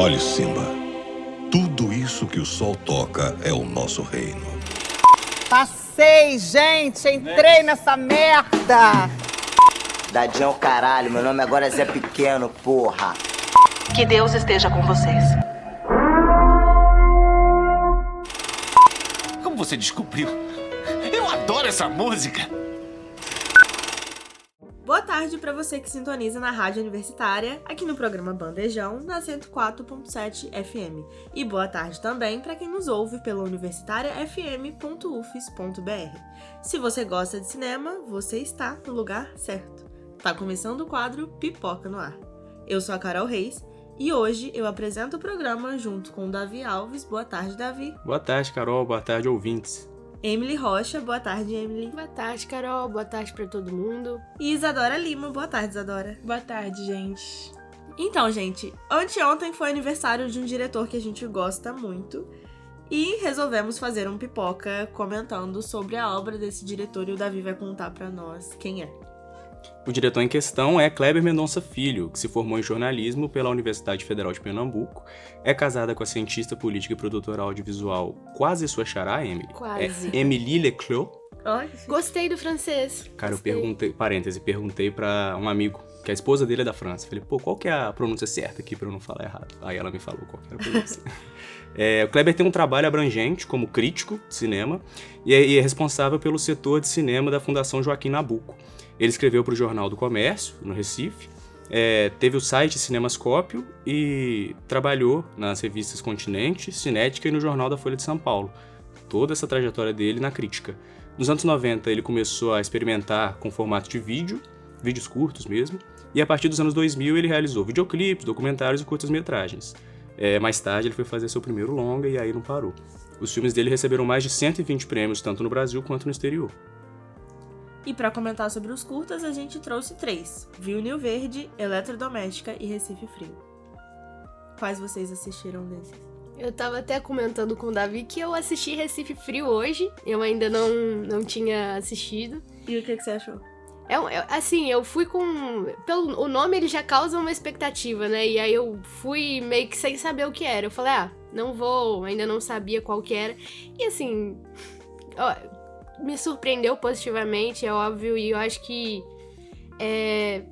Olhe, Simba. Tudo isso que o sol toca é o nosso reino. Passei, gente! Entrei nessa merda! Dadinho é o caralho, meu nome agora é Zé Pequeno, porra. Que Deus esteja com vocês. Como você descobriu? Eu adoro essa música! Tarde para você que sintoniza na Rádio Universitária, aqui no programa Bandejão, na 104.7 FM. E boa tarde também para quem nos ouve pela universitariafm.ufes.br. Se você gosta de cinema, você está no lugar certo. Tá começando o quadro Pipoca no Ar. Eu sou a Carol Reis e hoje eu apresento o programa junto com o Davi Alves. Boa tarde, Davi. Boa tarde, Carol. Boa tarde, ouvintes. Emily Rocha, boa tarde, Emily. Boa tarde, Carol. Boa tarde para todo mundo. E Isadora Lima, boa tarde, Isadora. Boa tarde, gente. Então, gente, anteontem foi aniversário de um diretor que a gente gosta muito e resolvemos fazer um pipoca comentando sobre a obra desse diretor e o Davi vai contar para nós quem é. O diretor em questão é Kleber Mendonça Filho, que se formou em jornalismo pela Universidade Federal de Pernambuco. É casada com a cientista política e produtora audiovisual quase sua xará, Emily. Quase. É Emily Leclerc. Gostei do francês. Cara, Gostei. eu perguntei, parêntese, perguntei pra um amigo, que a esposa dele é da França. Falei, pô, qual que é a pronúncia certa aqui pra eu não falar errado? Aí ela me falou qual que era a pronúncia. é, o Kleber tem um trabalho abrangente como crítico de cinema e é, e é responsável pelo setor de cinema da Fundação Joaquim Nabuco. Ele escreveu para o Jornal do Comércio, no Recife, é, teve o site Cinemascópio e trabalhou nas revistas Continente, Cinética e no Jornal da Folha de São Paulo. Toda essa trajetória dele na crítica. Nos anos 90 ele começou a experimentar com formato de vídeo, vídeos curtos mesmo, e a partir dos anos 2000 ele realizou videoclipes, documentários e curtas-metragens. É, mais tarde ele foi fazer seu primeiro longa e aí não parou. Os filmes dele receberam mais de 120 prêmios tanto no Brasil quanto no exterior. E para comentar sobre os curtas, a gente trouxe três: Vinil Verde, Eletrodoméstica e Recife Frio. Quais vocês assistiram desses? Eu tava até comentando com o Davi que eu assisti Recife Frio hoje. Eu ainda não, não tinha assistido. E o que, que você achou? É, é- assim, eu fui com. Pelo, o nome ele já causa uma expectativa, né? E aí eu fui meio que sem saber o que era. Eu falei, ah, não vou, ainda não sabia qual que era. E assim. ó, me surpreendeu positivamente, é óbvio, e eu acho que. é,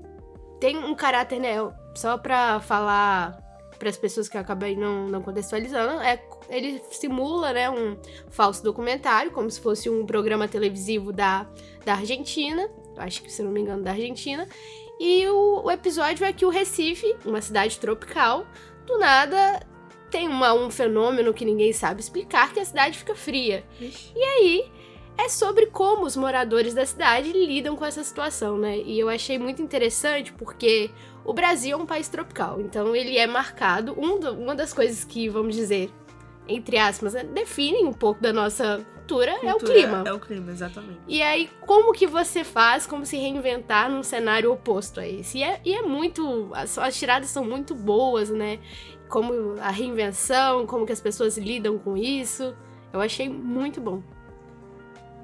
tem um caráter, né? Só pra falar para as pessoas que eu acabei não, não contextualizando, é, ele simula né, um falso documentário, como se fosse um programa televisivo da, da Argentina, acho que se não me engano, da Argentina. E o, o episódio é que o Recife, uma cidade tropical, do nada tem uma- um fenômeno que ninguém sabe explicar, que a cidade fica fria. E aí é sobre como os moradores da cidade lidam com essa situação, né? E eu achei muito interessante porque o Brasil é um país tropical, então ele é marcado. Um do- uma das coisas que, vamos dizer, entre aspas, né, definem um pouco da nossa cultura, é o Cultura- clima. É o clima, exatamente. E aí, como que você faz, como se reinventar num cenário oposto a esse? E é, e é muito. As, as tiradas são muito boas, né? Como a reinvenção, como que as pessoas lidam com isso. Eu achei muito bom.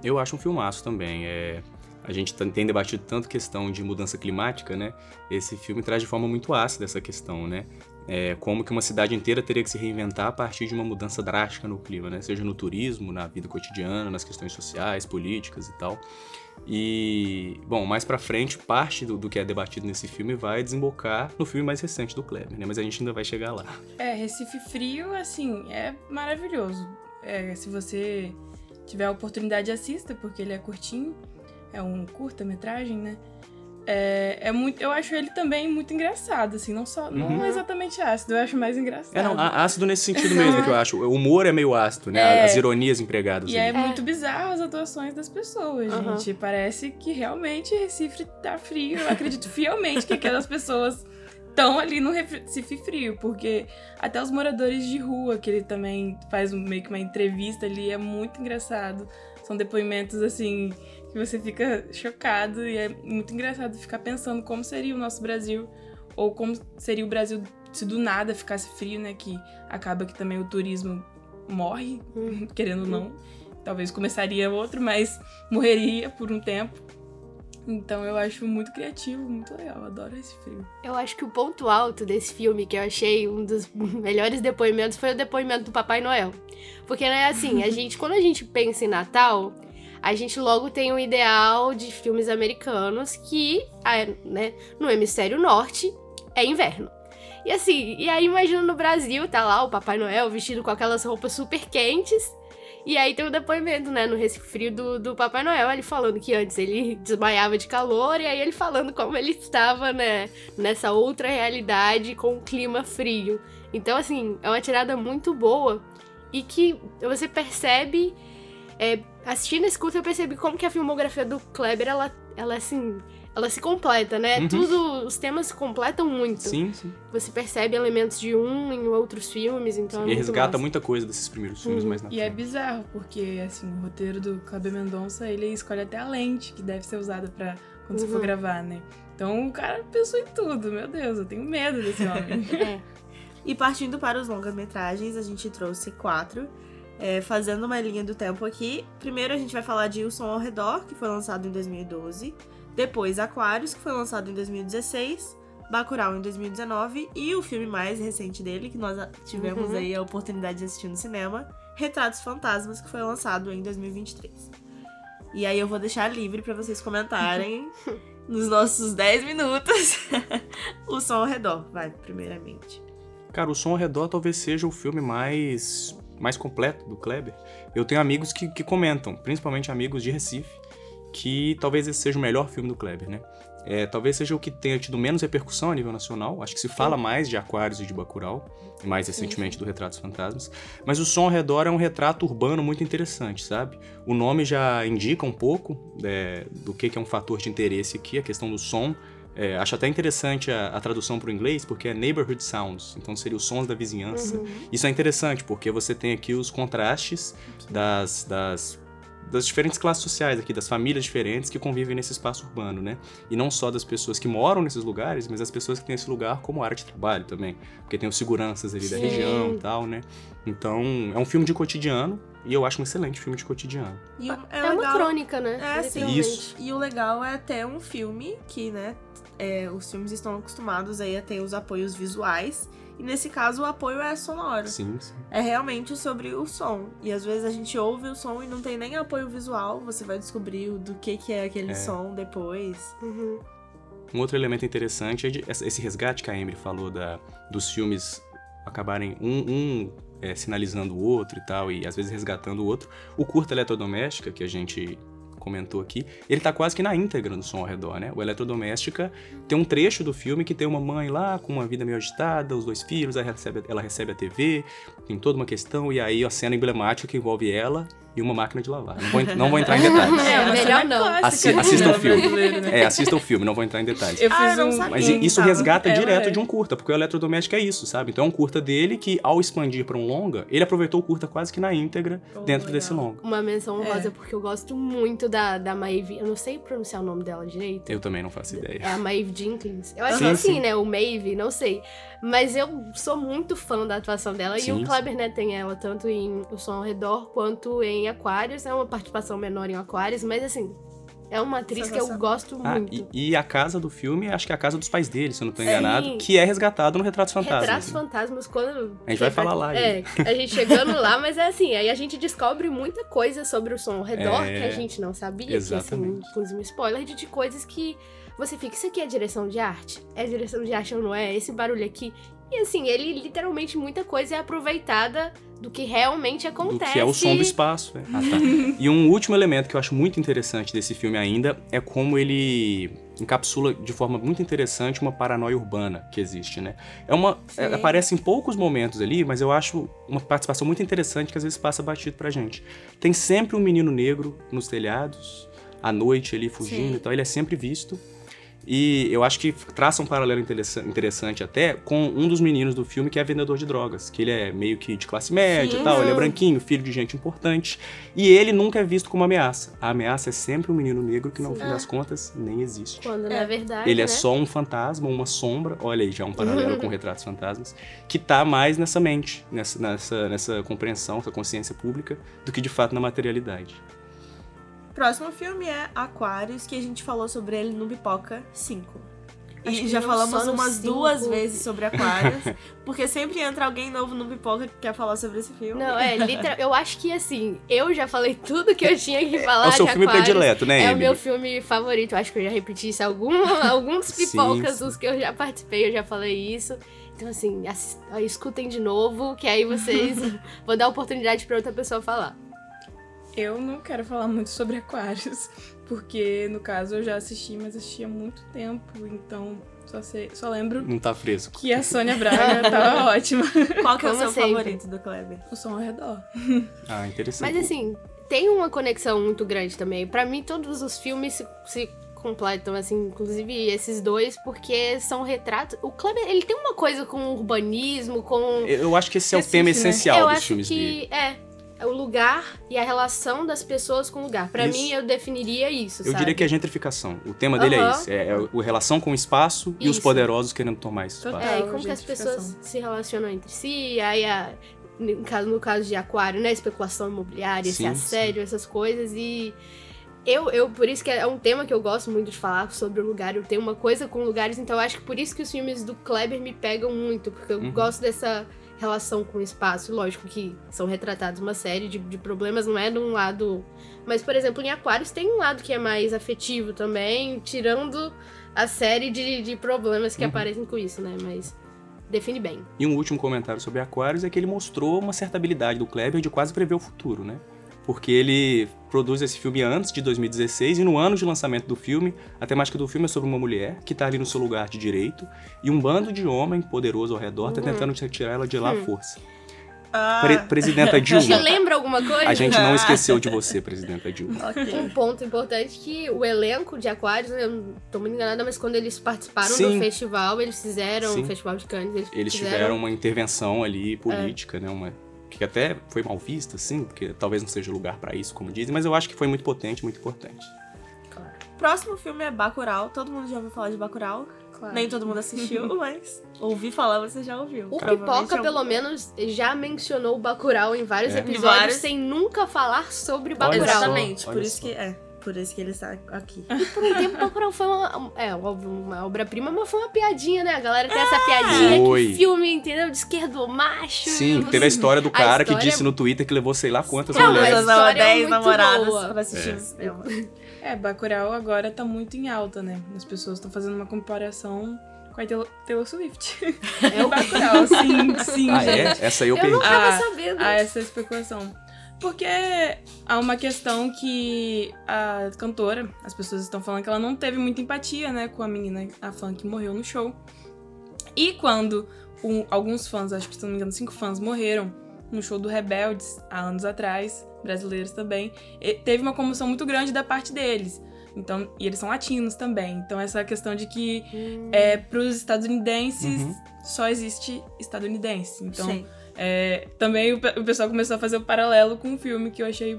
Eu acho um filmaço também. É, a gente tem debatido tanto questão de mudança climática, né? Esse filme traz de forma muito ácida essa questão, né? É, como que uma cidade inteira teria que se reinventar a partir de uma mudança drástica no clima, né? Seja no turismo, na vida cotidiana, nas questões sociais, políticas e tal. E, bom, mais pra frente, parte do, do que é debatido nesse filme vai desembocar no filme mais recente do Kleber, né? Mas a gente ainda vai chegar lá. É, Recife Frio, assim, é maravilhoso. É, se você tiver a oportunidade, assista, porque ele é curtinho. É um curta-metragem, né? É, é muito, eu acho ele também muito engraçado, assim, não só, não Uhum. exatamente ácido, eu acho mais engraçado. É, não, ácido nesse sentido mesmo que eu acho. O humor é meio ácido, né? É. As ironias empregadas. E é muito bizarro as atuações das pessoas, Aham. gente. Parece que realmente Recife tá frio. Eu acredito fielmente que aquelas pessoas estão ali no Recife frio, porque até os moradores de rua, que ele também faz um- meio que uma entrevista ali, é muito engraçado. São depoimentos assim que você fica chocado e é muito engraçado ficar pensando como seria o nosso Brasil ou como seria o Brasil se do nada ficasse frio, né? Que acaba que também o turismo morre, querendo ou não. Talvez começaria outro, mas morreria por um tempo. Então eu acho muito criativo, muito legal. Adoro esse filme. Eu acho que o ponto alto desse filme, que eu achei um dos melhores depoimentos, foi o depoimento do Papai Noel. Porque, né, assim, a gente, quando a gente pensa em Natal, a gente logo tem um ideal de filmes americanos que, ah, né, no hemisfério norte, é inverno. E assim, e aí imagina no Brasil, tá lá o Papai Noel vestido com aquelas roupas super quentes. E aí tem o depoimento, né, no resfrio do, do Papai Noel, ele falando que antes ele desmaiava de calor, e aí ele falando como ele estava, né, nessa outra realidade com o clima frio. Então, assim, é uma tirada muito boa e que você percebe. É, assistindo esse curso, eu percebi como que a filmografia do Kleber, ela, ela assim, ela se completa, né? Uhum. Tudo, os temas se completam muito. Sim, sim. Você percebe elementos de um em outros filmes, então é e muito resgata massa. muita coisa desses primeiros filmes Uhum. mais na E é frente. bizarro, porque assim, o roteiro do Kleber Mendonça, ele escolhe até a lente que deve ser usada para quando você for Uhum. gravar, né? Então o cara pensou em tudo, meu Deus, eu tenho medo desse homem. É. E partindo para os longas-metragens, a gente trouxe quatro. é, fazendo uma linha do tempo aqui. Primeiro a gente vai falar de O Som ao Redor, que foi lançado em 2012. Depois Aquários, que foi lançado em 2016. Bacurau em 2019. E o filme mais recente dele, que nós tivemos Uhum. aí a oportunidade de assistir no cinema. Retratos Fantasmas, que foi lançado em 2023. E aí eu vou deixar livre para vocês comentarem nos nossos 10 minutos o som ao redor. Vai, primeiramente. Cara, o Som ao Redor talvez seja o filme mais, mais completo do Kleber. Eu tenho amigos que, que comentam, principalmente amigos de Recife, que talvez esse seja o melhor filme do Kleber, né? É, talvez seja o que tenha tido menos repercussão a nível nacional. Acho que se fala mais de Aquários e de Bacurau, e mais recentemente do Retratos Fantasmas. Mas o Som ao Redor é um retrato urbano muito interessante, sabe? O nome já indica um pouco é, do que, que é um fator de interesse aqui, a questão do som. É, acho até interessante a, a tradução para o inglês, porque é neighborhood sounds, então seria os sons da vizinhança. Uhum. Isso é interessante, porque você tem aqui os contrastes das, das, das diferentes classes sociais aqui, das famílias diferentes que convivem nesse espaço urbano, né? E não só das pessoas que moram nesses lugares, mas as pessoas que têm esse lugar como área de trabalho também. Porque tem os seguranças ali da Sim. região e tal, né? Então, é um filme de cotidiano, e eu acho um excelente filme de cotidiano. E o- É, uma crônica, né? É, sim. Isso. E o legal é ter um filme que, né, é, os filmes estão acostumados aí a ter os apoios visuais. E nesse caso o apoio é sonoro. Sim, sim. É realmente sobre o som. E às vezes a gente ouve o som e não tem nem apoio visual. Você vai descobrir do que, que é aquele É. som depois. Uhum. Um outro elemento interessante é de- esse resgate que a Emily falou da, dos filmes acabarem um, um, é, sinalizando o outro e tal, e às vezes resgatando o outro. O curta Eletrodoméstica, que a gente comentou aqui, ele tá quase que na íntegra do som ao redor, né? O Eletrodoméstica tem um trecho do filme que tem uma mãe lá com uma vida meio agitada, os dois filhos, ela recebe, ela recebe a TV, tem toda uma questão, e aí a cena emblemática que envolve ela e uma máquina de lavar. Não vou, não vou entrar em detalhes. É, melhor cena não. Assi- assista o filme. né? É, assista o filme, não vou entrar em detalhes. Eu Ah, fiz não um... sabia. Mas isso Tá. resgata É, direto ué. de um curta, porque o eletrodoméstico é isso, sabe? Então é um curta dele que, ao expandir para um longa, ele aproveitou o curta quase que na íntegra Oh, dentro legal. desse longa. Uma menção É. honrosa, porque eu gosto muito da, da Maeve. Eu não sei pronunciar o nome dela direito. Eu também não faço ideia. É a Maeve Jenkins. Eu acho Sim, que assim, sim. né? O Maeve, não sei. Mas eu sou muito fã da atuação dela. e Sim, o sim. Kleber, né, tem ela tanto em O Som ao Redor quanto em Aquários. É uma participação menor em Aquários, mas assim, é uma atriz que eu gosto Ah, muito. e, e a casa do filme, acho que é a casa dos pais dele, se eu não tô Sim. enganado, que é resgatado no Retratos Fantasmas. Retratos? Fantasmas, quando. A gente vai falar lá, É, a gente chegando lá, mas é assim, aí a gente descobre muita coisa sobre o som ao redor É, que a gente não sabia. Que, assim, exatamente. inclusive um spoiler de, de coisas que você fica, isso aqui é direção de arte? É direção de arte ou não é? Esse barulho aqui. E assim, ele literalmente muita coisa é aproveitada do que realmente Do acontece. que é o som do espaço. é. Ah, tá. e um último elemento que eu acho muito interessante desse filme ainda é como ele encapsula de forma muito interessante uma paranoia urbana que existe, né? É uma é, aparece em poucos momentos ali, mas eu acho uma participação muito interessante que às vezes passa batido pra gente. Tem sempre um menino negro nos telhados, à noite ali fugindo, Sim. então ele é sempre visto. E eu acho que traça um paralelo interessa- interessante até com um dos meninos do filme que é vendedor de drogas, que ele é meio que de classe média e tal, ele é branquinho, filho de gente importante, e ele nunca é visto como ameaça. A ameaça é sempre um menino negro que, no Sim. fim das contas, nem existe. Quando É. na verdade. Ele é né? só um fantasma, uma sombra, olha aí, já um paralelo com retratos fantasmas, que tá mais nessa mente, nessa, nessa, nessa compreensão, essa consciência pública, do que de fato na materialidade. Próximo filme é Aquários, que a gente falou sobre ele no Pipoca 5. Acho E que já falamos umas cinco. duas vezes sobre Aquários, porque sempre entra alguém novo no Pipoca que quer falar sobre esse filme. Não, é, literal. Eu acho que assim, eu já falei tudo que eu tinha que falar É o seu de filme Aquários. predileto, né, É o meu filme favorito. Eu acho que eu já repeti isso algum, alguns Sim, pipocas sim. dos que eu já participei, eu já falei isso. Então, assim, assis- ó, escutem de novo, que aí vocês vão dar oportunidade pra outra pessoa falar. Eu não quero falar muito sobre Aquários, porque no caso eu já assisti, mas assisti há muito tempo, então só, sei, só lembro Não tá fresco. que a Sônia Braga tava ótima. Qual que é o seu sempre. favorito do Kleber? O som ao redor. Ah, interessante. Mas assim, tem uma conexão muito grande também. Pra mim, todos os filmes se, se completam, assim, inclusive esses dois, porque são retratos. O Kleber, ele tem uma coisa com urbanismo, com. Eu acho que esse é o tema né? essencial dos filmes dele. que é. é O lugar e a relação das pessoas com o lugar. Pra Isso. mim, eu definiria isso, Eu sabe? diria que é gentrificação. O tema dele é Aham. esse. É, é a relação com o espaço e os Isso. poderosos querendo tomar esse espaço. É, e como que as pessoas se relacionam entre si, aí a, no, caso, no caso de aquário, né, especulação imobiliária, esse Sim, assédio, essas coisas, e eu, eu, por isso que é um tema que eu gosto muito de falar sobre o lugar, eu tenho uma coisa com lugares, então eu acho que por isso que os filmes do Kleber me pegam muito, porque eu Uhum. gosto dessa relação com o espaço, lógico que são retratados uma série de, de problemas, não é de um lado... Mas, por exemplo, em Aquários tem um lado que é mais afetivo também, tirando a série de, de problemas que Uhum. aparecem com isso, né, mas define bem. E um último comentário sobre Aquarius é que ele mostrou uma certa habilidade do Kleber de quase prever o futuro, né? Porque ele produz esse filme antes de 2016 e no ano de lançamento do filme, a temática do filme é sobre uma mulher que tá ali no seu lugar de direito e um bando de homem poderoso ao redor tá Uhum. tentando tirar ela de lá à força. Ah, Pre- Presidenta Te Dilma, lembra alguma coisa? a gente não esqueceu de você, Presidenta Dilma. ok. Um ponto importante que o elenco de Aquários, eu não tô muito enganada, mas quando eles participaram Sim. do festival, eles fizeram Sim. o Festival de Cannes, eles, Eles fizeram tiveram uma intervenção ali política, né? Uma, que até foi mal vista, assim, porque talvez não seja lugar pra isso, como dizem, mas eu acho que foi muito potente, muito importante. Próximo filme é Bacurau. Todo mundo já ouviu falar de Bacurau. Claro. Nem todo mundo assistiu, mas ouvi falar, você já ouviu. O Pipoca, é um- pelo menos, já mencionou o Bacurau em vários É. episódios, Em vários. sem nunca falar sobre Olha Bacurau. só. Exatamente, por isso só. que é. Por isso que ele está aqui. E por um tempo, Bacurau foi uma, é, uma obra-prima, mas foi uma piadinha, né? A galera tem essa piadinha Foi. que filme, entendeu? De esquerdo macho. Sim, não teve a história do cara que história- disse no Twitter que levou sei lá quantas Não, mulheres. é 10 muito namoradas boa. pra assistir É. esse filme. É, Bacurau agora tá muito em alta, né? As pessoas estão fazendo uma comparação com a Taylor, Swift. É o Bacurau, sim, sim, Ah, gente. é? Essa aí eu, Eu perdi. não tava Ah, sabendo. a essa especulação. Porque há uma questão que a cantora, as pessoas estão falando que ela não teve muita empatia, né, com a menina, a fã que morreu no show. E quando um- alguns fãs, acho que se não me engano, cinco fãs morreram no show do Rebeldes há anos atrás, brasileiros também, teve uma comoção muito grande da parte deles. Então, e eles são latinos também. Então, essa questão de que Hum. é, para os estadunidenses Uhum. só existe estadunidense. Então, Sim. É, também o, o pessoal começou a fazer o paralelo com um filme que eu achei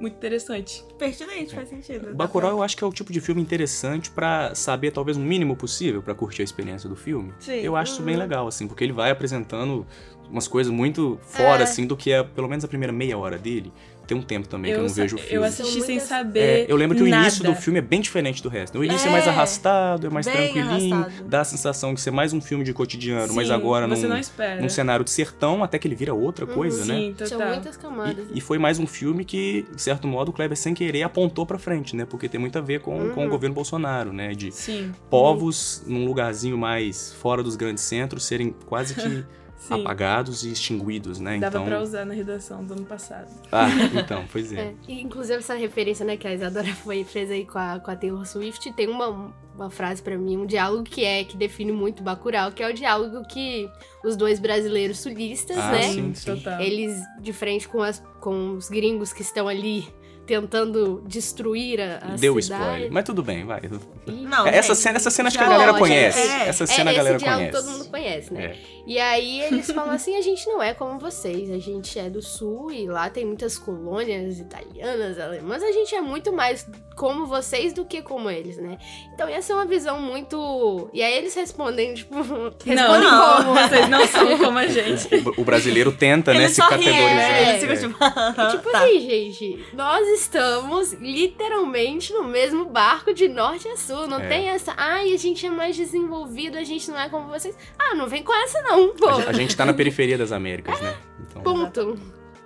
muito interessante. Pertinente, faz sentido. Bacurau eu acho que é o tipo de filme interessante pra saber talvez o mínimo possível pra curtir a experiência do filme. Sim. Eu acho isso bem Uhum. legal, assim, porque ele vai apresentando umas coisas muito fora, É. assim, do que é pelo menos a primeira meia hora dele. Tem um tempo também que eu não vejo o eu filme. assisti São sem saber. É, eu lembro que o início nada. do filme é bem diferente do resto. O início é, É, mais arrastado, é mais tranquilinho, arrastado. dá a sensação de ser mais um filme de cotidiano, mas Sim, agora você num, não espera. num cenário de sertão, até que ele vira outra Uhum. coisa, né? Sim, São muitas camadas. E, e foi mais um filme que, de certo modo, o Kleber, sem querer, apontou pra frente, né? Porque tem muito a ver com, com o Uhum. governo Bolsonaro, né? De Sim. povos num lugarzinho mais fora dos grandes centros serem quase que Sim. apagados e extinguidos, né? Dava então... pra usar na redação do ano passado. Ah, então, pois é. É, e, inclusive essa referência, né, que a Isadora foi, fez aí com a, com a Taylor Swift, tem uma, uma frase pra mim, um diálogo que é, que define muito Bacurau, que é o diálogo que os dois brasileiros sulistas, Ah, né, sim. total. eles de frente com, as, com os gringos que estão ali tentando destruir a, a Deu cidade. spoiler. Mas tudo bem, vai. Não, essa, gente, cena, essa cena acho que a galera conhece. é. Essa É, cena a galera esse diálogo conhece. todo mundo conhece, né? É. E aí eles falam assim, a gente não é como vocês, a gente é do sul e lá tem muitas colônias italianas, alemãs, a gente é muito mais como vocês do que como eles, né? Então essa é uma visão muito... E aí eles respondem, tipo, respondem Não, como? vocês não são como a gente. O, o brasileiro tenta, né, se categorizar. né? É. Ele fica É. tipo... É tipo tá. assim, gente, nós estamos literalmente no mesmo barco de norte a sul. Não É. tem essa, ai, a gente é mais desenvolvido, a gente não é como vocês. Ah, não vem com essa não, pô. A, gen- a gente tá na periferia das Américas, né? Então, Ponto.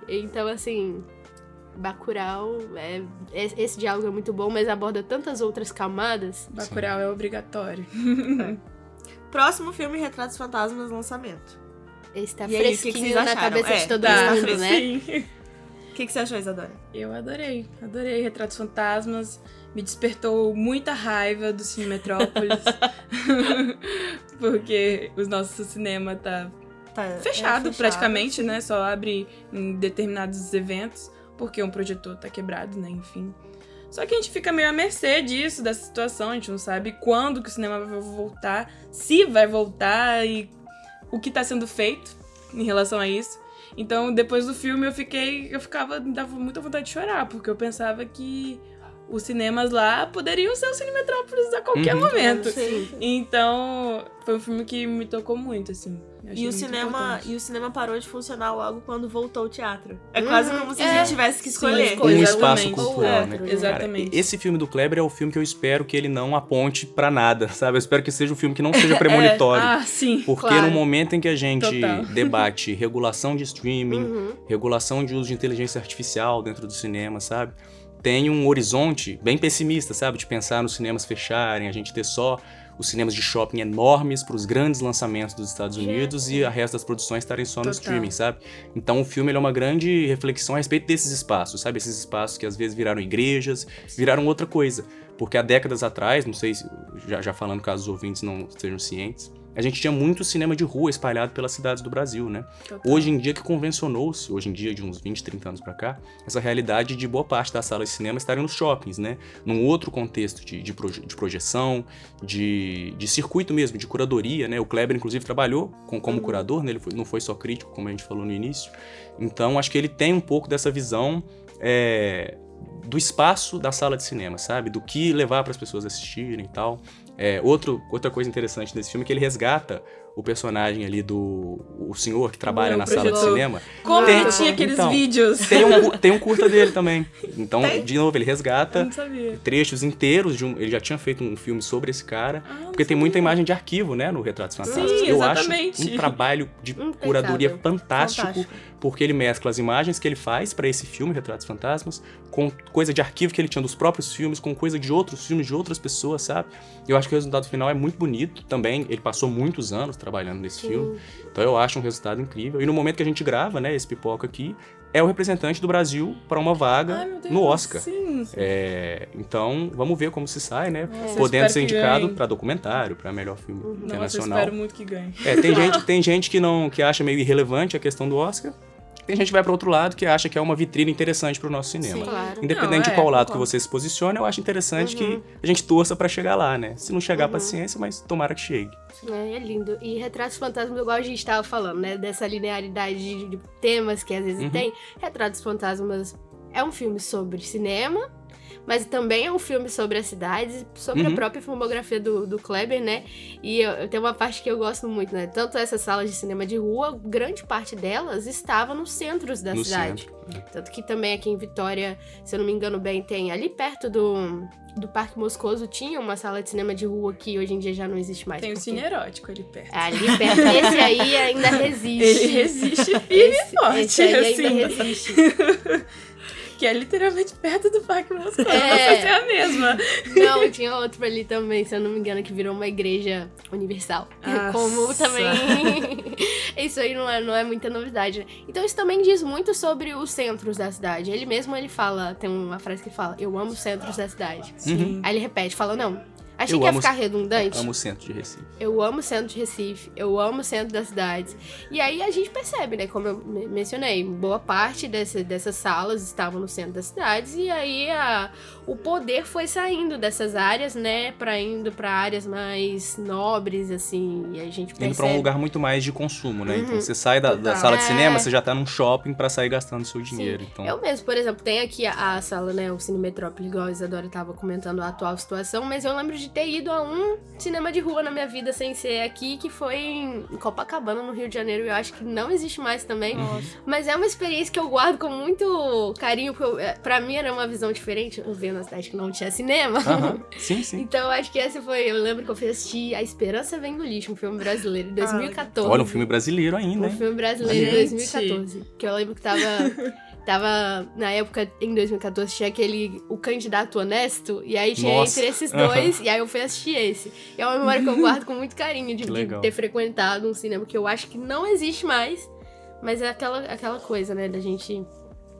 Então, assim, Bacurau, é, é- esse diálogo é muito bom, mas aborda tantas outras camadas. Bacurau é obrigatório. Próximo filme, Retratos Fantasmas, lançamento. Esse tá E aí, o que que fresquinho vocês na acharam? cabeça É, de todo tá mundo, né? Sim. O que, que você achou, Isadora? Eu adorei, adorei Retratos Fantasmas. Me despertou muita raiva do Cine Metrópolis. porque o nosso cinema tá Tá, fechado, é, praticamente, sim. né? Só abre em determinados eventos, porque um projetor tá quebrado, né? Enfim. Só que a gente fica meio à mercê disso, dessa situação, a gente não sabe quando que o cinema vai voltar, se vai voltar e o que tá sendo feito em relação a isso. Então, depois do filme, eu fiquei. Eu ficava. Me dava muita vontade de chorar, porque eu pensava que os cinemas lá poderiam ser o Cine Metrópolis a qualquer Uhum. momento. Sim. Então, foi um filme que me tocou muito, assim. E o, cinema, importante. e o cinema parou de funcionar logo quando voltou o teatro. É Uhum, quase como se a é. gente tivesse que Sim, escolher. escolher. um Exatamente. espaço cultural, Ou né? outro, Exatamente. Cara, esse filme do Kleber é o filme que eu espero que ele não aponte pra nada, sabe? Eu espero que seja um filme que não seja premonitório. Ah, sim. Porque claro. no momento em que a gente Total. debate regulação de streaming, Uhum. regulação de uso de inteligência artificial dentro do cinema, sabe? Tem um horizonte bem pessimista, sabe? De pensar nos cinemas fecharem, a gente ter só os cinemas de shopping enormes para os grandes lançamentos dos Estados Unidos e a resto das produções estarem só no Total. streaming, sabe? Então o filme é uma grande reflexão a respeito desses espaços, sabe? Esses espaços que às vezes viraram igrejas, viraram outra coisa. Porque há décadas atrás, não sei se já, já falando caso os ouvintes não estejam cientes, a gente tinha muito cinema de rua espalhado pelas cidades do Brasil, né? Total. Hoje em dia que convencionou-se, hoje em dia de uns 20, 30 anos pra cá, essa realidade de boa parte das salas de cinema estarem nos shoppings, né? Num outro contexto de, de, proje- de projeção, de, de circuito mesmo, de curadoria, né? O Kleber, inclusive, trabalhou com- como curador, né? Ele foi- não foi só crítico, como a gente falou no início. Então, acho que ele tem um pouco dessa visão é, do espaço da sala de cinema, sabe? Do que levar para as pessoas assistirem e tal. É, outro, outra coisa interessante desse filme é que ele resgata o personagem ali do o senhor que trabalha Meu na sala de cinema. Como Tem- que tinha aqueles então, vídeos? Tem um, tem um curta dele também. Então, de novo, ele resgata trechos inteiros de um. Ele já tinha feito um filme sobre esse cara. Ah, Porque tem muita imagem de arquivo, né, no Retratos Fantásticos. Sim, Eu acho exatamente. um trabalho de Impecável. curadoria fantástico, Fantástico. Porque ele mescla as imagens que ele faz pra esse filme, Retratos Fantasmas, com coisa de arquivo que ele tinha dos próprios filmes, com coisa de outros filmes, de outras pessoas, sabe? Eu acho que o resultado final é muito bonito também. Ele passou muitos anos trabalhando nesse filme. Então eu acho um resultado incrível. E no momento que a gente grava, né, esse pipoca aqui, é o representante do Brasil pra uma vaga Ai, meu Deus. no Oscar. Sim. É, então, vamos ver como se sai, né? Nossa, eu Podendo ser que indicado ganhe. pra documentário, pra melhor filme Nossa, eu internacional. espero muito que ganhe. É, tem gente, tem gente que não que acha meio irrelevante a questão do Oscar. Tem gente que vai para outro lado que acha que é uma vitrine interessante pro nosso cinema. Claro. Independente Não, de qual é, lado que você se posicione, eu acho interessante Uhum. que a gente torça pra chegar lá, né? Se não chegar, paciência, mas tomara que chegue. É, é lindo. E Retratos Fantasmas, igual a gente tava falando, né? Dessa linearidade de, de temas que às vezes Uhum. tem. Retratos Fantasmas é um filme sobre cinema, mas também é um filme sobre as cidades, sobre a Uhum. própria filmografia do, do Kleber, né? E eu, eu tenho uma parte que eu gosto muito, né? Tanto essas salas de cinema de rua, grande parte delas estava nos centros da no cidade. centro. né? Tanto que também aqui em Vitória, se eu não me engano bem, tem ali perto do, do Parque Moscoso, tinha uma sala de cinema de rua que hoje em dia já não existe mais. Tem o porque- cine erótico ali perto. Ali perto. Esse aí ainda resiste. Ele resiste firme Esse, e forte, esse aí assim. ainda resiste. Que é literalmente perto do Parque Moscou. É. Ser a mesma. Não, tinha outro ali também, se eu não me engano, que virou uma igreja universal. Nossa. Como também. isso aí não é, não é muita novidade, né? Então isso também diz muito sobre os centros da cidade. Ele mesmo ele fala, tem uma frase que ele fala, eu amo os centros da cidade. Aí ele repete, fala, não. Achei Eu que ia amo- ficar redundante. Amo o centro de Recife. Eu amo o centro de Recife, eu amo o centro das cidades. E aí a gente percebe, né? Como eu me- mencionei, boa parte desse- dessas salas estavam no centro das cidades. E aí a- o poder foi saindo dessas áreas, né? Pra indo pra áreas mais nobres, assim. E a gente percebe. Indo pra um lugar muito mais de consumo, né? Então Uhum. você sai da, da sala de cinema, É. você já tá num shopping pra sair gastando seu dinheiro. Então, Eu mesmo, por exemplo, tem aqui a, a sala, né, o Cine Metrópole, igual a Isadora tava comentando a atual situação, mas eu lembro de de ter ido a um cinema de rua na minha vida sem ser aqui, que foi em Copacabana, no Rio de Janeiro. Eu acho que não existe mais também. Mas é uma experiência que eu guardo com muito carinho, porque eu- é, pra mim era uma visão diferente. Eu veio na cidade que não tinha cinema. Sim, sim. Então eu acho que esse foi. Eu lembro que eu fui assistir A Esperança Vem do Lixo, um filme brasileiro, em 2014. Olha, um filme brasileiro ainda, Um filme brasileiro em Gente. 2014. Que eu lembro que tava. Tava, na época, em 2014, tinha aquele, o candidato honesto, e aí tinha Nossa. entre esses dois, e aí eu fui assistir esse. E é uma memória que eu guardo com muito carinho, de, de ter frequentado um cinema que eu acho que não existe mais, mas é aquela, aquela coisa, né, da gente...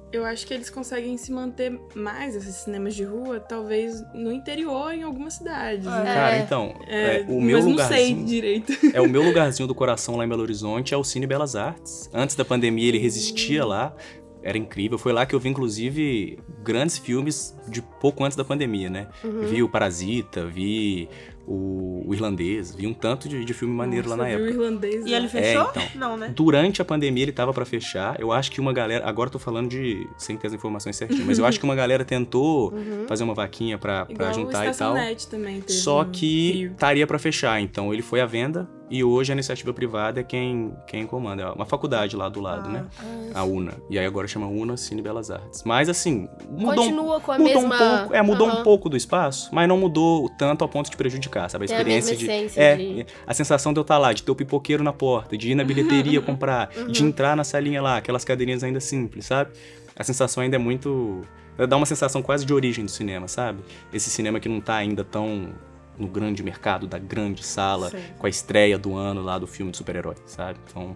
Eu acho que eles conseguem se manter mais, esses cinemas de rua, talvez no interior, em algumas cidades. né? Cara, É. então, É, é, o meu mas não sei lugarzinho. direito. É o meu lugarzinho do coração lá em Belo Horizonte, é o Cine Belas Artes. Antes da pandemia ele resistia lá, era incrível. Foi lá que eu vi, inclusive, grandes filmes de pouco antes da pandemia, né? Uhum. Vi o Parasita, vi o, o Irlandês, vi um tanto de, de filme maneiro lá na Nossa, viu o época. irlandês. E ele lá. fechou? então. Não, né? Durante a pandemia ele tava pra fechar. Eu acho que uma galera. Agora eu tô falando de. sem ter as informações certinhas, mas eu acho que uma galera tentou Uhum. fazer uma vaquinha Igual juntar o e tal. Também teve Só que estaria pra fechar, então ele foi à venda e hoje a iniciativa privada é quem, quem comanda. É uma faculdade lá do lado, né? A UNA. E aí agora chama UNA Cine Belas Artes. Mas assim, mudou, um- Continua com a mudou mesma... um pouco. É, mudou um Aham. pouco do espaço, mas não mudou tanto ao ponto de prejudicar, sabe? A Tem a experiência mesma de. É, de- a sensação de eu estar lá, de ter o pipoqueiro na porta, de ir na bilheteria comprar, de Uhum. entrar na salinha lá, aquelas cadeirinhas ainda simples, sabe? A sensação ainda é muito. Dá uma sensação quase de origem do cinema, sabe? Esse cinema que não tá ainda tão no grande mercado da grande sala, Sim. com a estreia do ano lá do filme de super-herói, sabe? Então,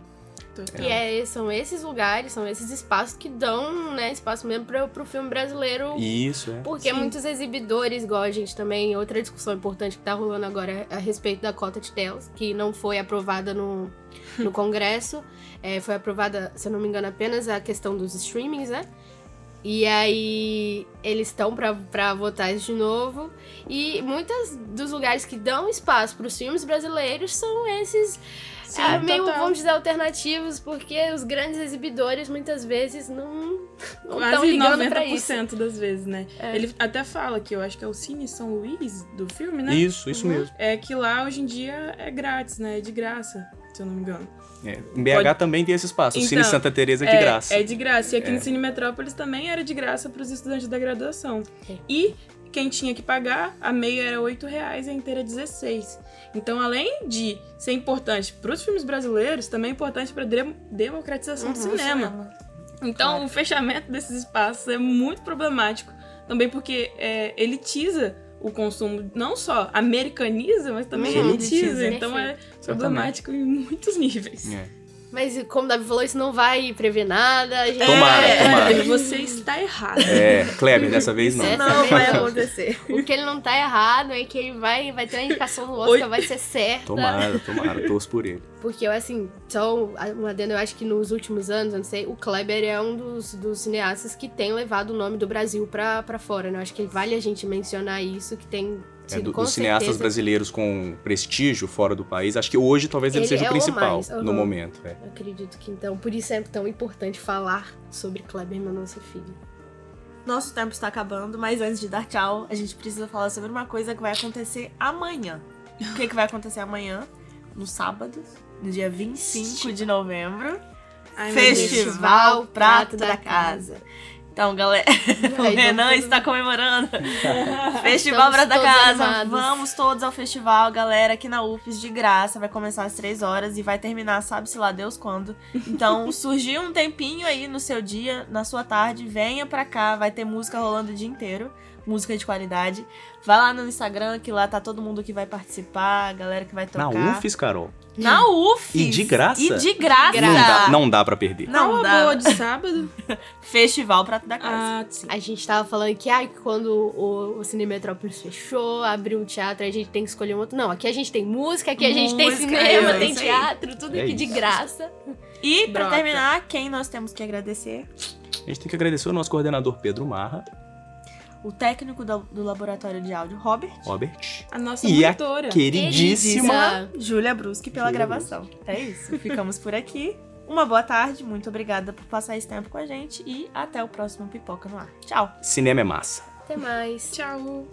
Total. E é, são esses lugares, são esses espaços que dão, né, espaço mesmo pro, pro filme brasileiro isso é. Porque Sim. muitos exibidores, igual a gente também, outra discussão importante que tá rolando agora é a respeito da cota de telas, que não foi aprovada no, no Congresso. É, foi aprovada, se eu não me engano, apenas a questão dos streamings, né? E aí eles estão pra votar isso de novo. E muitos dos lugares que dão espaço pros filmes brasileiros são esses Sim, é, meio, total. vamos dizer, alternativos, porque os grandes exibidores muitas vezes não estão Quase ligando pra isso. 90% das vezes, né? É. Ele até fala que eu acho que é o Cine São Luís do filme, né? Isso, isso Uhum. mesmo. É que lá hoje em dia é grátis, né? É de graça, se eu não me engano. É, Em BH Pode- também tem esse espaço. o Cine Então, Santa Teresa é de graça. É de graça. E aqui É. no Cine Metrópolis também era de graça para os estudantes da graduação. É. E quem tinha que pagar, a meia era 8 reais e a inteira 16. Então, além de ser importante para os filmes brasileiros, também é importante para a democratização do Uhum, cinema. Então, o fechamento desses espaços é muito problemático. Também porque é, elitiza o consumo, não só americaniza, mas também Uhum. elitiza. Então é problemático em muitos níveis. É. Mas como o Davi falou, isso não vai prever nada. A gente... Tomara, É, tomara. Você está errado. É, Kleber, dessa vez não. Dessa Não vez vai acontecer. O que ele não tá errado é que ele vai, vai ter a indicação no Oscar, Oi. vai ser certa. Tomara, tomara, torço por ele. Porque eu, assim, só um adendo, eu acho que nos últimos anos, eu não sei, o Kleber é um dos, dos cineastas que tem levado o nome do Brasil pra, pra fora, né? Eu acho que vale a gente mencionar isso, que tem É, sido do- com dos cineastas certeza... brasileiros com prestígio fora do país, acho que hoje talvez ele, Ele seja é o o principal mais, aham. no momento. é. Acredito que então, por isso é tão importante falar sobre Kleber Mendonça Filho. Nosso tempo está acabando, mas antes de dar tchau, a gente precisa falar sobre uma coisa que vai acontecer amanhã. O que, que vai acontecer amanhã? No sábado, no dia 25 de novembro. Ai. Festival Prato da Casa. Então, galera, o Renan está comemorando. Festival Estamos Prato da Casa. animados. Vamos todos ao festival, galera, aqui na UFES de graça. Vai começar às 3 horas e vai terminar, sabe-se lá Deus quando. Então, surgiu um tempinho aí no seu dia, na sua tarde, venha pra cá. Vai ter música rolando o dia inteiro. Música de qualidade. Vai lá no Instagram, que lá tá todo mundo que vai participar, a galera que vai Na tocar. UFES, Carol. Na UFES! E de graça? E de graça! Não dá, não dá pra perder. Não a dá. boa de sábado? Festival Prato da Casa. ah, sim. A gente tava falando que ai, quando o, o Cine Metrópolis fechou, abriu um teatro, a gente tem que escolher um outro. Não, aqui a gente tem música, aqui a gente tem Música, cinema, é tem teatro, tudo É aqui de isso. graça. E pra Brota. terminar, quem nós temos que agradecer? A gente tem que agradecer o nosso coordenador Pedro Marra, O técnico do, do laboratório de áudio, Robert. Robert. A nossa E a monitora. Queridíssima. Queridíssima. Júlia Bruschi pela Júlia gravação. É isso. Ficamos por aqui. Uma boa tarde, muito obrigada por passar esse tempo com a gente e até o próximo Pipoca no Ar. Tchau! Cinema é massa. Até mais. Tchau.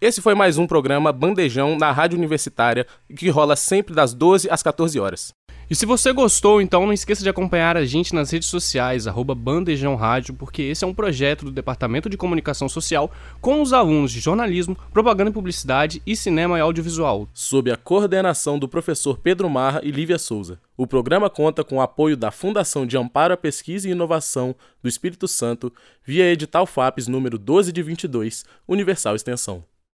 Esse foi mais um programa Bandejão na Rádio Universitária, que rola sempre das 12 às 14 horas. E se você gostou, então não esqueça de acompanhar a gente nas redes sociais, arroba Bandejão Rádio, porque esse é um projeto do Departamento de Comunicação Social com os alunos de jornalismo, propaganda e publicidade e cinema e audiovisual. Sob a coordenação do professor Pedro Marra e Lívia Souza. O programa conta com o apoio da Fundação de Amparo à Pesquisa e Inovação do Espírito Santo, via edital FAPES número 12 de 22, Universal Extensão.